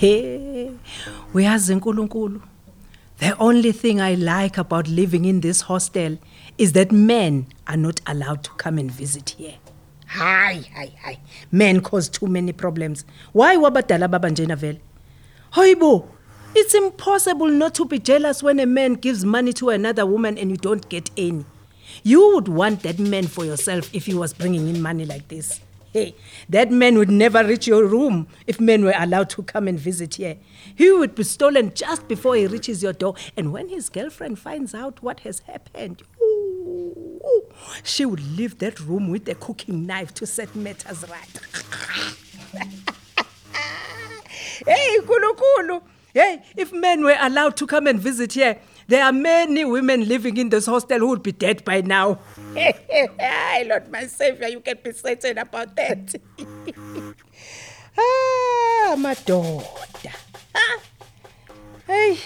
Hey, uyazi uNkulunkulu. The only thing I like about living in this hostel is that men are not allowed to come and visit here. Hayi, hayi, hayi. Men cause too many problems. Why wabadala baba njena vele? Hoyibo, it's impossible not to be jealous when a man gives money to another woman and you don't get any. You would want that man for yourself if he was bringing in money like this. That man would never reach your room if men were allowed to come and visit here. He would be stolen just before he reaches your door. And when his girlfriend finds out what has happened, ooh, she would leave that room with a cooking knife to set matters right. hey, Kulukulu. Hey, if men were allowed to come and visit here, there are many women living in this hostel who would be dead by now. Hey, Lord, my Savior, you can be certain about that. ah, madoda. Ah. Hey,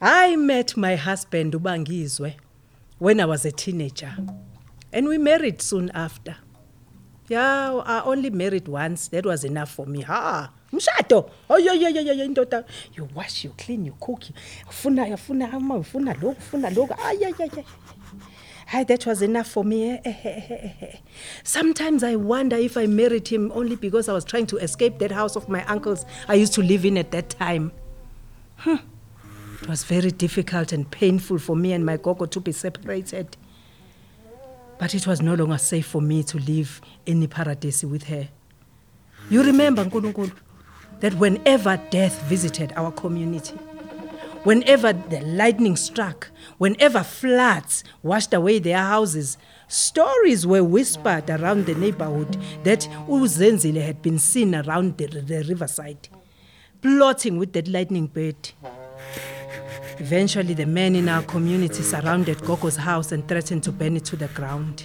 I met my husband Ubangizwe when I was a teenager, and we married soon after. Yeah, I only married once. That was enough for me. Ha. Mshado. Yeah yeah indoda. You wash, you clean, you cook. Ufuna ufuna ama ufuna lokhu, ufuna lokhu. Ay yeah yeah yeah. Hi, that was enough for me. eh, eh, eh. Sometimes I wonder if I married him only because I was trying to escape that house of my uncles I used to live in at that time. Hmm. It was very difficult and painful for me and my gogo to be separated. But it was no longer safe for me to live in paradise with her. You remember, Nkulunkulu, that whenever death visited our community, whenever the lightning struck, whenever floods washed away their houses, stories were whispered around the neighborhood that Uzenzile had been seen around the, the riverside, plotting with that lightning bird. Eventually, the men in our community surrounded Gogo's house and threatened to burn it to the ground.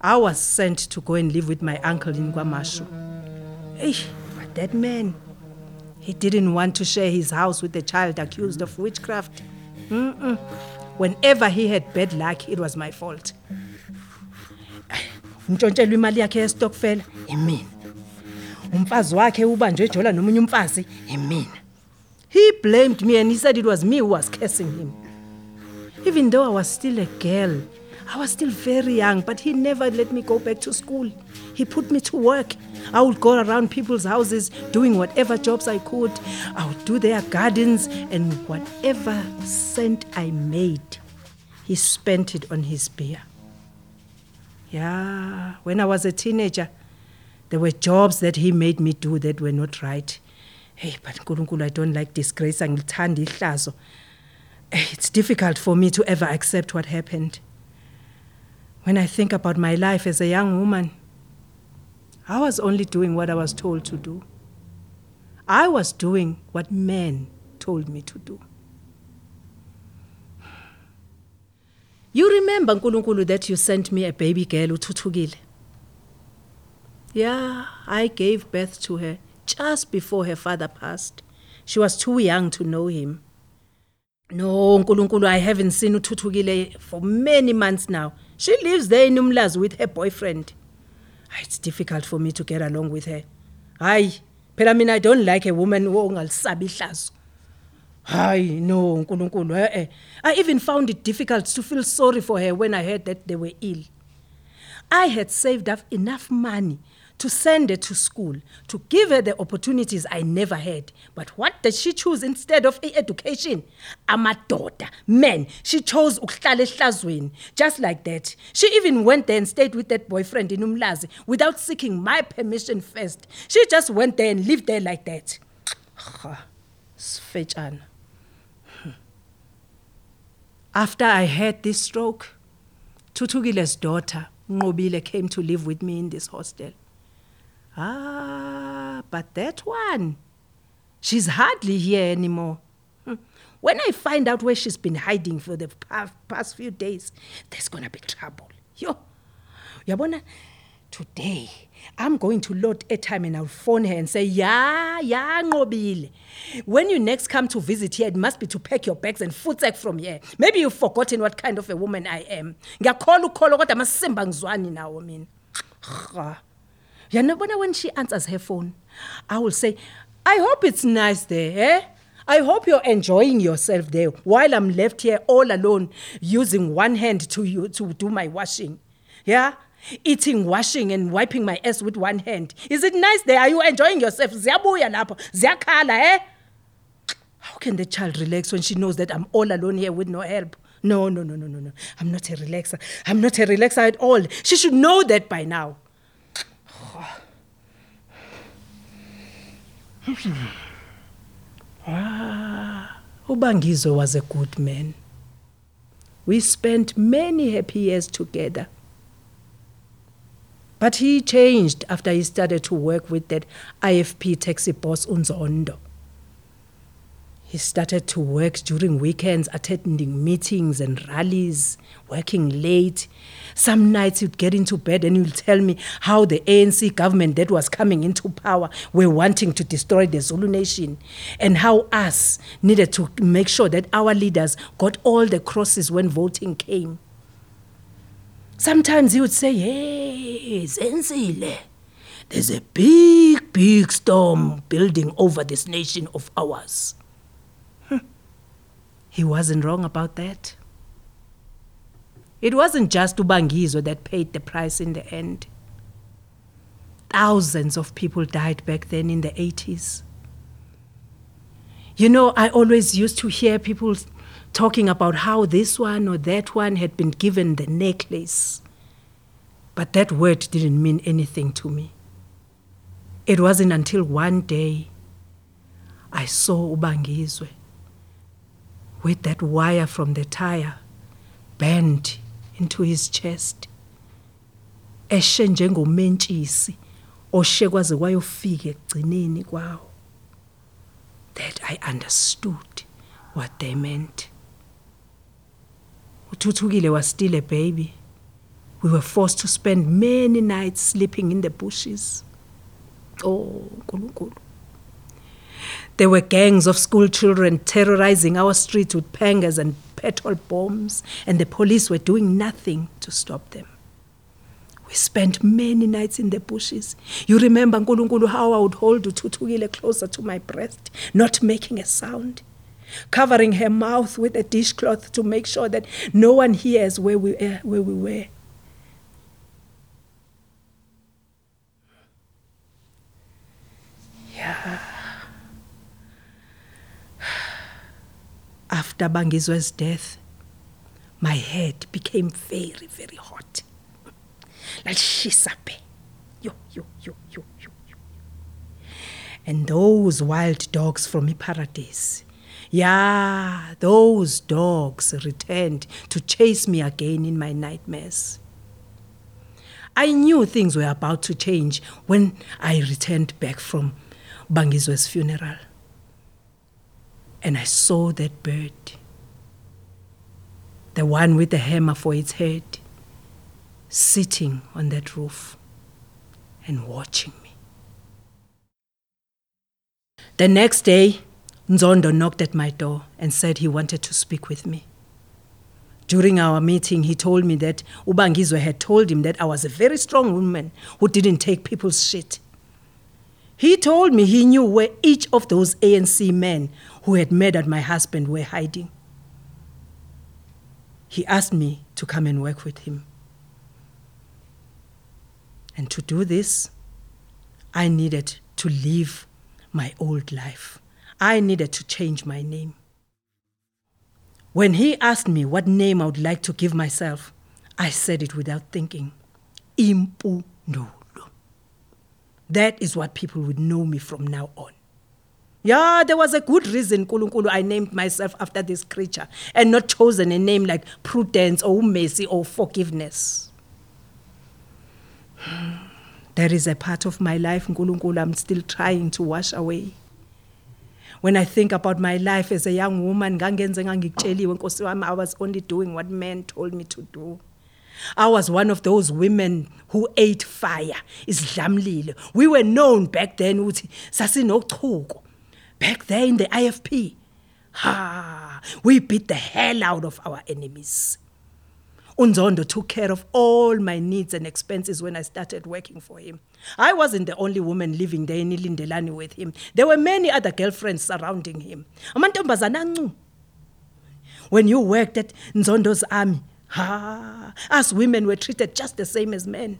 I was sent to go and live with my uncle in KwaMashu. Hey, but that man, he didn't want to share his house with the child accused of witchcraft. Mm-mm. Whenever he had bad luck, it was my fault. Ntshontshelwa imali yakhe yestokfela imina. Umfazi wakhe ubanjwe ejola nomunye umfazi imina. He blamed me and he said it was me who was cursing him. Even though I was still a girl, I was still very young, but he never let me go back to school. He put me to work. I would go around people's houses doing whatever jobs I could. I would do their gardens, and whatever cent I made, he spent it on his beer. Yeah, when I was a teenager, there were jobs that he made me do that were not right. Hey, but Nkulunkulu, I don't like disgrace. It's difficult for me to ever accept what happened. When I think about my life as a young woman, I was only doing what I was told to do. I was doing what men told me to do. You remember, Nkulunkulu, that you sent me a baby girl, Uthuthukile? Yeah, I gave birth to her just before her father passed. She was too young to know him. No, Nkulunkulu, I haven't seen Uthuthukile for many months now. She lives there in Umlazi with her boyfriend. Ah, It's difficult for me to get along with her. Hayi, phela mina I don't like a woman ongalisabi ihlazo. Hayi, no, Nkulunkulu, eh eh. I even found it difficult to feel sorry for her when I heard that they were ill. I had saved up enough money to send her to school, to give her the opportunities I never had. But what did she choose instead of education? Amadoda, men. She chose ukuhlala ehlazweni, just like that. She even went there and stayed with that boyfriend in Umlazi without seeking my permission first. She just went there and lived there like that. Hmm. After I had this stroke, Thuthukile's daughter, Nqobile, came to live with me in this hostel. Ah, but that one, she's hardly here anymore. Hmm. When I find out where she's been hiding for the past few days, there's gonna be trouble. Yo, yabona, today I'm going to load airtime and I'll phone her and say, yeah, yeah, Nqobile. When you next come to visit here, it must be to pack your bags and footsack from here. Maybe you've forgotten what kind of a woman I am. Ngiyakholwa ukholwa kodwa amasimba ngizwani nawo mina. Yanabona when she answers her phone, I will say, I hope it's nice there, eh? I hope you're enjoying yourself there while I'm left here all alone using one hand to you to do my washing. Yeah? Eating, washing and wiping my ass with one hand. Is it nice there? Are you enjoying yourself? Ziyabuya lapho. Ziyakhala, eh? How can the child relax when she knows that I'm all alone here with no help? No, no, no, no, no, no. I'm not a relaxer. I'm not a relaxer at all. She should know that by now. Ah, Ubangizwe was a good man. We spent many happy years together. But he changed after he started to work with that IFP taxi boss Unzondo. He started to work during weekends, attending meetings and rallies, working late. Some nights he'd get into bed and he'd tell me how the ANC government that was coming into power were wanting to destroy the Zulu nation and how us needed to make sure that our leaders got all the crosses when voting came. Sometimes he would say, Hey, Zenzile, there's a big, big storm building over this nation of ours. He wasn't wrong about that. It wasn't just Ubangizwe that paid the price in the end. Thousands of people died back then in the 80s. You know, I always used to hear people talking about how this one or that one had been given the necklace. But that word didn't mean anything to me. It wasn't until one day I saw Ubangizwe with that wire from the tire bent into his chest. Eshe njengomentshisi oshe kwaze kwayofika ekugcineni kwawo. That i understood what they meant. Uthuthukile was still a baby. We were forced to spend many nights sleeping in the bushes. Oh nkulunkulu There were gangs of school children terrorizing our streets with pangas and petrol bombs, and the police were doing nothing to stop them. We spent many nights in the bushes. You remember Nkulunkulu how I would hold Uthuthukile closer to my breast, not making a sound, covering her mouth with a dishcloth to make sure that no one hears where we, uh, where we were. Yeah. After Bangizwe's death, my head became very, very hot. Like shisape. Yo, yo, yo, yo, yo, yo. And those wild dogs from paradise. Yeah, those dogs returned to chase me again in my nightmares. I knew things were about to change when I returned back from Bangizwe's funeral and I saw that bird, the one with the hammer for its head, sitting on that roof and watching me. The next day, Nzondo knocked at my door and said he wanted to speak with me. During our meeting, he told me that Ubangizwe had told him that I was a very strong woman who didn't take people's shit. He told me he knew where each of those ANC men who had murdered my husband were hiding. He asked me to come and work with him. And to do this, I needed to leave my old life. I needed to change my name. When he asked me what name I would like to give myself, I said it without thinking Impu Ndulu. That is what people would know me from now on. Yeah, there was a good reason, Kulunkulu, I named myself after this creature and not chosen a name like prudence or mercy or forgiveness. There is a part of my life, Nkulunkulu, I'm still trying to wash away. When I think about my life as a young woman, I was only doing what men told me to do. I was one of those women who ate fire. Isidlamlilo. We were known back then ukuthi sasinochuku back there in the IFP. Ha, we beat the hell out of our enemies. Unzondo took care of all my needs and expenses when I started working for him. I wasn't the only woman living there in Ilindelani with him. There were many other girlfriends surrounding him. Amantombazana. When you worked at Nzondo's army, ha, us women were treated just the same as men.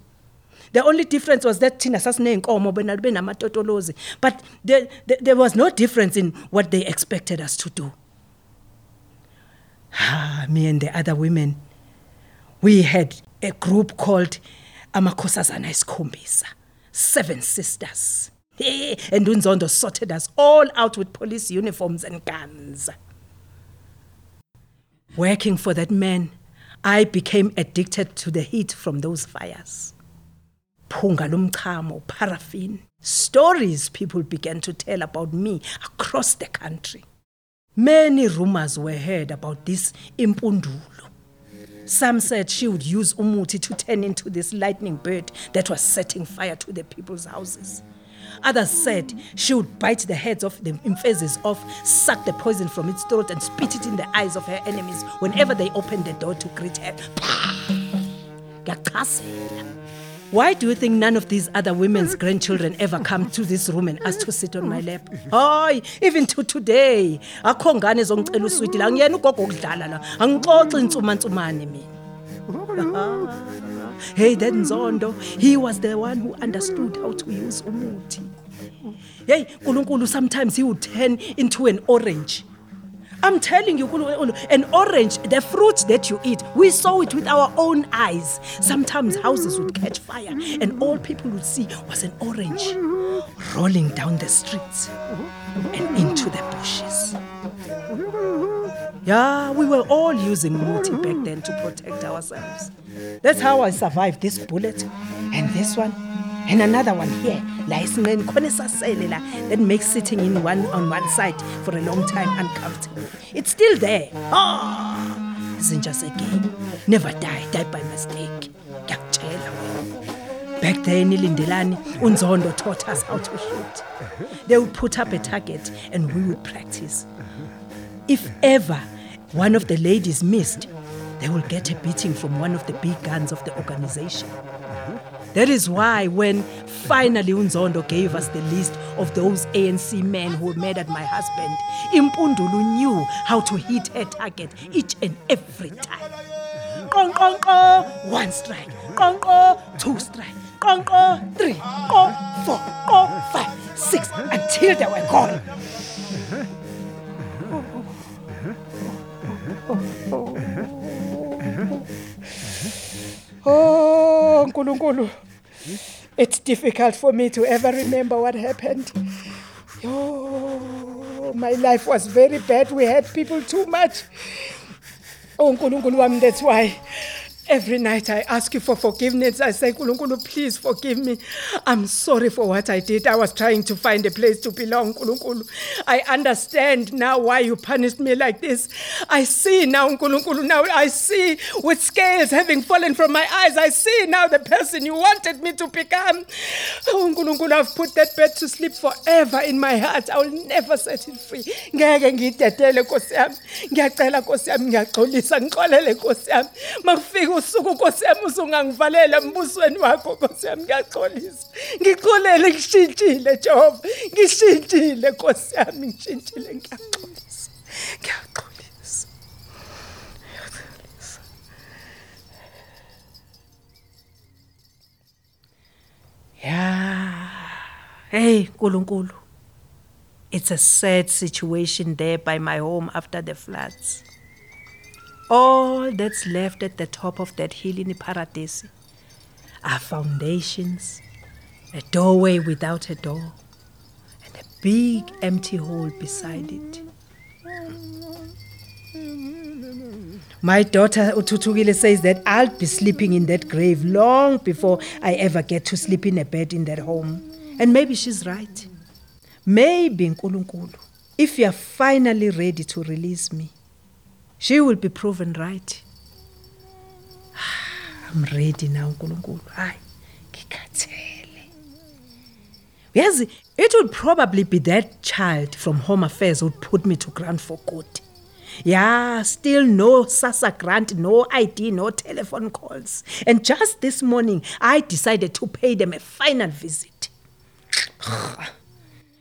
The only difference was that thina sasineenkomo bona benamatotolozi but there, there, there was no difference in what they expected us to do. Ah, me and the other women, we had a group called Amakhosazana Isikhombisa, seven sisters. And Unzondo sorted us all out with police uniforms and guns. Working for that man, I became addicted to the heat from those fires. Phunga lomchamo, paraffin. Stories people began to tell about me across the country. Many rumors were heard about this impundulu. Some said she would use umuti to turn into this lightning bird that was setting fire to the people's houses. Others said she would bite the heads of the imfezes off, suck the poison from its throat, and spit it in the eyes of her enemies whenever they opened the door to greet her. Why do you think none of these other women's grandchildren ever come to this room and ask to sit on my lap? Hayi, even to today. Akho ngane zongicela uswiti la ngiyena ugogo okudlala la. Angixoxi insumansumane mina. Hey, that he was the one who understood how to use umuti. Hey, Nkulunkulu, sometimes he would turn into an orange. I'm telling you, an orange, the fruit that you eat, we saw it with our own eyes. Sometimes houses would catch fire, and all people would see was an orange rolling down the streets and into the bushes. Yeah, we were all using muti back then to protect ourselves. That's how I survived this bullet and this one and another one here. Khona esasele la that makes sitting in one on one side for a long time uncomfortable. It's still there. Ah, zinja game. Never die, die by mistake. Back there in Ilindelani, Unzondo taught us how to shoot. They would put up a target and we would practice. If ever one of the ladies missed, they will get a beating from one of the big guns of the organization. That is why when finally Unzondo gave us the list of those ANC men who murdered my husband, Impundulu knew how to hit her target each and every time. Qong, one strike. Qong, two strike. Qong, three. Qong, four. Five, six, until they were gone. Oh, Oh, Nkulunkulu. It's difficult for me to ever remember what happened. Oh, my life was very bad. We had people too much. Oh, Nkulunkulu that's why every night I ask you for forgiveness. I say, Nkulunkulu, please forgive me. I'm sorry for what I did. I was trying to find a place to belong, Nkulunkulu. I understand now why you punished me like this. I see now, Nkulunkulu. Now I see with scales having fallen from my eyes. I see now the person you wanted me to become. Oh, Nkulunkulu, I've put that bed to sleep forever in my heart. I will never set it free. Usuku Nkosi yami usungangivalela embusweni wakho Nkosi yami, ngiyaxolisa. Ngixolele ngishintshile Jehova. Ngishintshile Nkosi yami, ngishintshile ngiyaxolisa. Ngiyaxolisa. Yeah. Hey, Nkulunkulu. It's a sad situation there by my home after the floods. All that's left at the top of that hill in Paradise are foundations, a doorway without a door, and a big empty hole beside it. My daughter Uthuthukile says that I'll be sleeping in that grave long before I ever get to sleep in a bed in that home. And maybe she's right. Maybe Nkulunkulu, if you're finally ready to release me, she will be proven right. I'm ready now, Nkulunkulu. Hayi, ngikhathele. Yazi, it would probably be that child from Home Affairs who'd put me to ground for good. Yeah, still no SASSA grant, no ID, no telephone calls. And just this morning, I decided to pay them a final visit.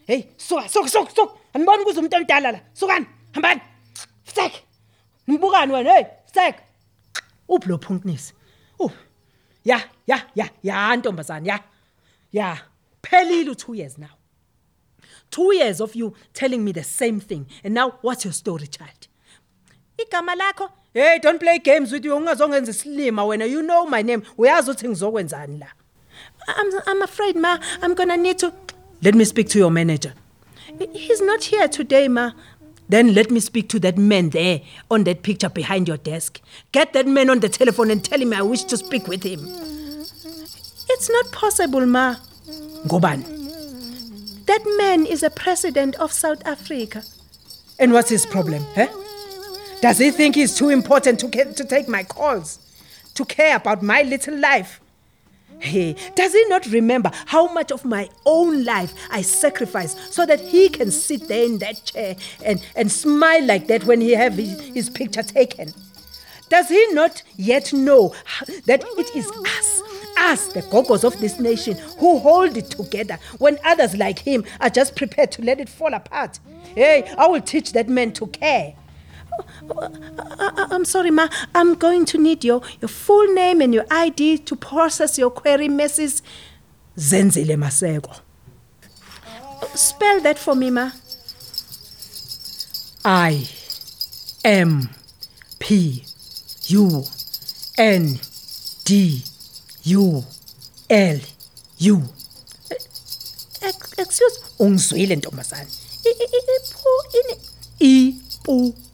hey, suka, suka, suka, suka. Anibona kuze umuntu omdala la. Sukani, hambani. Sek. Ngibukani wena, hey, sek. Uphi lo phuntnisi? Uh. Ya, ya, ya, ya ntombazana, ya. Ya. Phelile 2 years now. 2 years of you telling me the same thing. And now what's your story, child? Igama lakho? Hey, don't play games with you. Ungazongenza isilima wena. You know my name. Uyazi uthi ngizokwenzani la. I'm I'm afraid ma, I'm going to need to Let me speak to your manager. He's not here today, ma. Then let me speak to that man there on that picture behind your desk. Get that man on the telephone and tell him I wish to speak with him. It's not possible, ma. Ngobani? That man is a president of South Africa. And what's his problem, eh? Does he think he's too important to, to take my calls? To care about my little life? Hey, does he not remember how much of my own life I sacrificed so that he can sit there in that chair and, and smile like that when he have his, his picture taken? Does he not yet know that it is us, us, the gogos of this nation, who hold it together when others like him are just prepared to let it fall apart? Hey, I will teach that man to care. Oh, oh, oh, I, am sorry, ma. I'm going to need your, your full name and your ID to process your query, Mrs. Zenzile Maseko. Spell that for me, ma. I M P U N D U L U. Excuse, ungizwile ntombazana. Iphu Ndulo.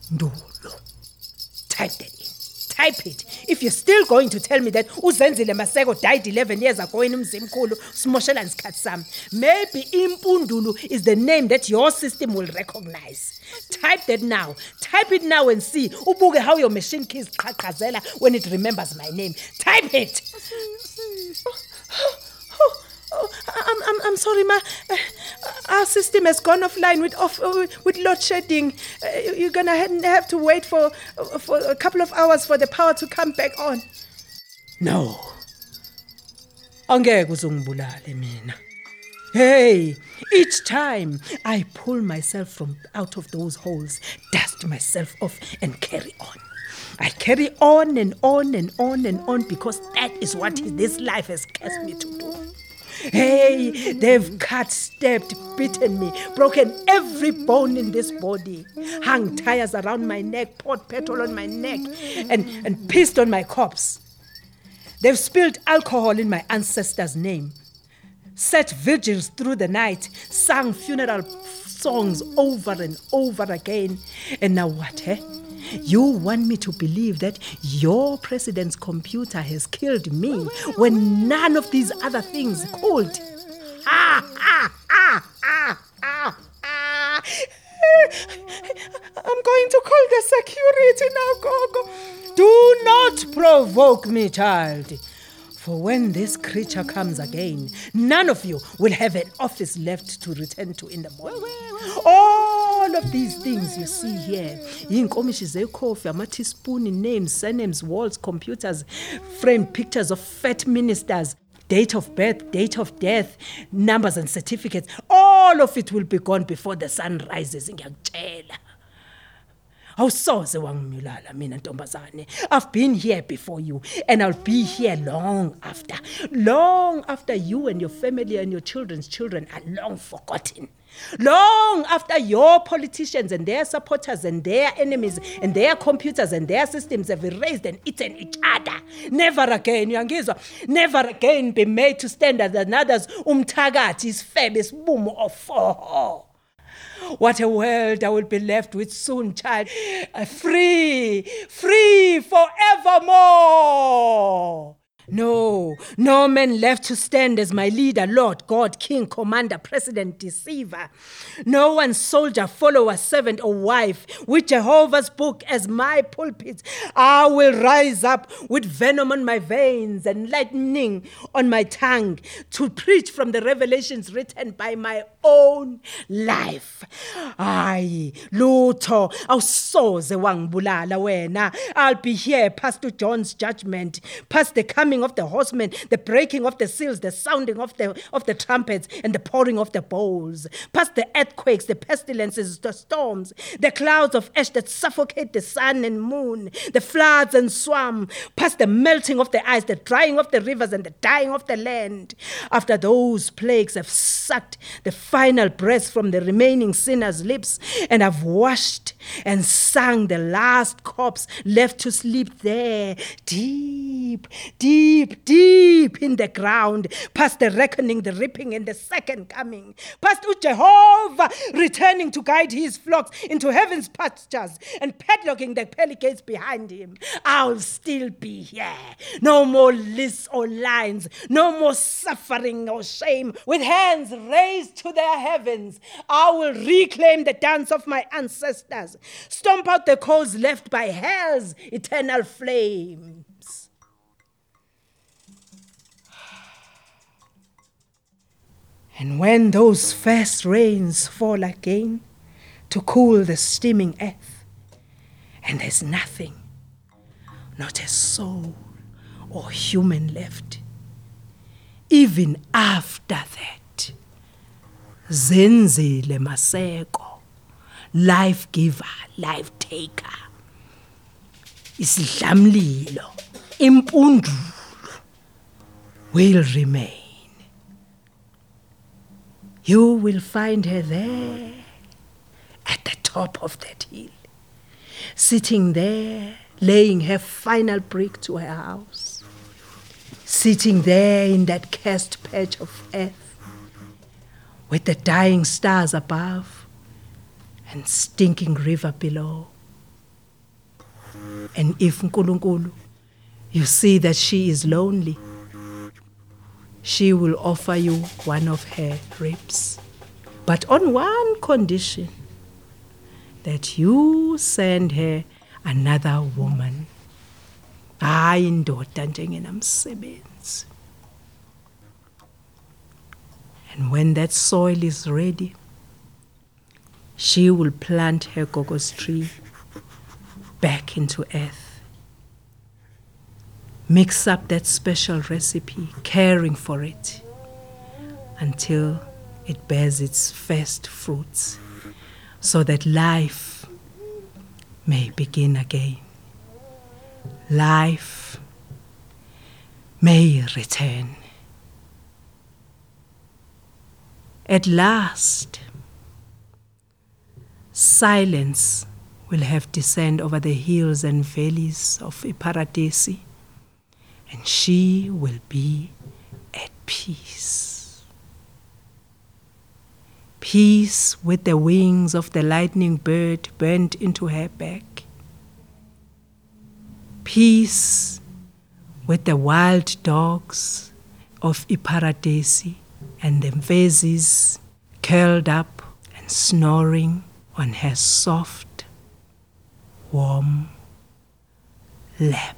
Type that in. Type it. If you're still going to tell me that uZenzile Maseko died 11 years ago in Mzimkhulu, smoshela isikhathi sami. Maybe Impundulu is the name that your system will recognize. Type that now. Type it now and see. Ubuke how your machine keys qhaqhazela when it remembers my name. Type it. Oh, I'm, I'm, I'm sorry, ma. Uh, our system has gone offline with off uh, with load shedding. Uh, you're gonna have to wait for for a couple of hours for the power to come back on. No. Angeke mina. Hey, each time I pull myself from out of those holes, dust myself off and carry on. I carry on and on and on and on because that is what this life has cast me to. Hey, they've cut, stabbed, beaten me, broken every bone in this body, hung tires around my neck, poured petrol on my neck, and, and pissed on my corpse. They've spilled alcohol in my ancestors' name, set vigils through the night, sung funeral songs over and over again. And now what, eh? You want me to believe that your president's computer has killed me when none of these other things could. Ah, ah, ah, ah, ah, ah. I'm going to call the security now, Gogo. Do not provoke me, child. For when this creature comes again, none of you will have an office left to return to in the morning. Of these things you see here, iy'nkomishi zekhofi, ama-teaspoon, names, surnames, walls, computers, framed pictures of fat ministers, date of birth, date of death, numbers and certificates, all of it will be gone before the sun rises ngiyakutshela awusoze wangimulala mina ntombazane. I've been here before you and i'll be here long after. Long after you and your family and your children's children are long forgotten. Long after your politicians and their supporters and their enemies and their computers and their systems have erased and eaten each other. Never again uyangizwa? Never again be made to stand as another's umthakathi isifebe of What a world I will be left with soon, child. Uh, free, free forevermore. No, no man left to stand as my leader, Lord, God, King, Commander, President, Deceiver. No one soldier, follower, servant, or wife with Jehovah's book as my pulpit. I will rise up with venom on my veins and lightning on my tongue to preach from the revelations written by my own life. Ay, lutho awusoze wangibulala wena. I'll be here past John's judgment, past the coming of the horsemen, the breaking of the seals, the sounding of the of the trumpets, and the pouring of the bowls, past the earthquakes, the pestilences, the storms, the clouds of ash that suffocate the sun and moon, the floods and swamp, past the melting of the ice, the drying of the rivers, and the dying of the land. After those plagues have sucked the final breath from the remaining sinner's lips and have washed and sung the last corpse left to sleep there, deep, deep, deep deep in the ground, past the reckoning, the ripping, and the second coming, past Jehovah returning to guide his flocks into heaven's pastures and padlocking the gates behind him. I'll still be here. No more lists or lines, no more suffering or shame. With hands raised to their heavens, I will reclaim the dance of my ancestors, stomp out the coals left by hell's eternal flames. And when those first rains fall again to cool the steaming earth, and there's nothing, not a soul or human left, even after that, zenzile maseko, life giver, life taker, isidlamlilo, impundulu will remain. You will find her there at the top of that hill, sitting there, laying her final brick to her house, sitting there in that cursed patch of earth with the dying stars above and stinking river below. And if Nkulunkulu, you see that she is lonely, she will offer you one of her ribs. But on one condition that you send her another woman. hayi indoda njengenamsebenzi and when that soil is ready she will plant her gogos tree back into earth mix up that special recipe caring for it until it bears its first fruits so that life may begin again. Life may return. At last, silence will have descended over the hills and valleys of Iparadesi, and she will be at peace. Peace with the wings of the lightning bird burnt into her back. Peace with the wild dogs of Iparadesi and the vezes curled up and snoring on her soft, warm lap.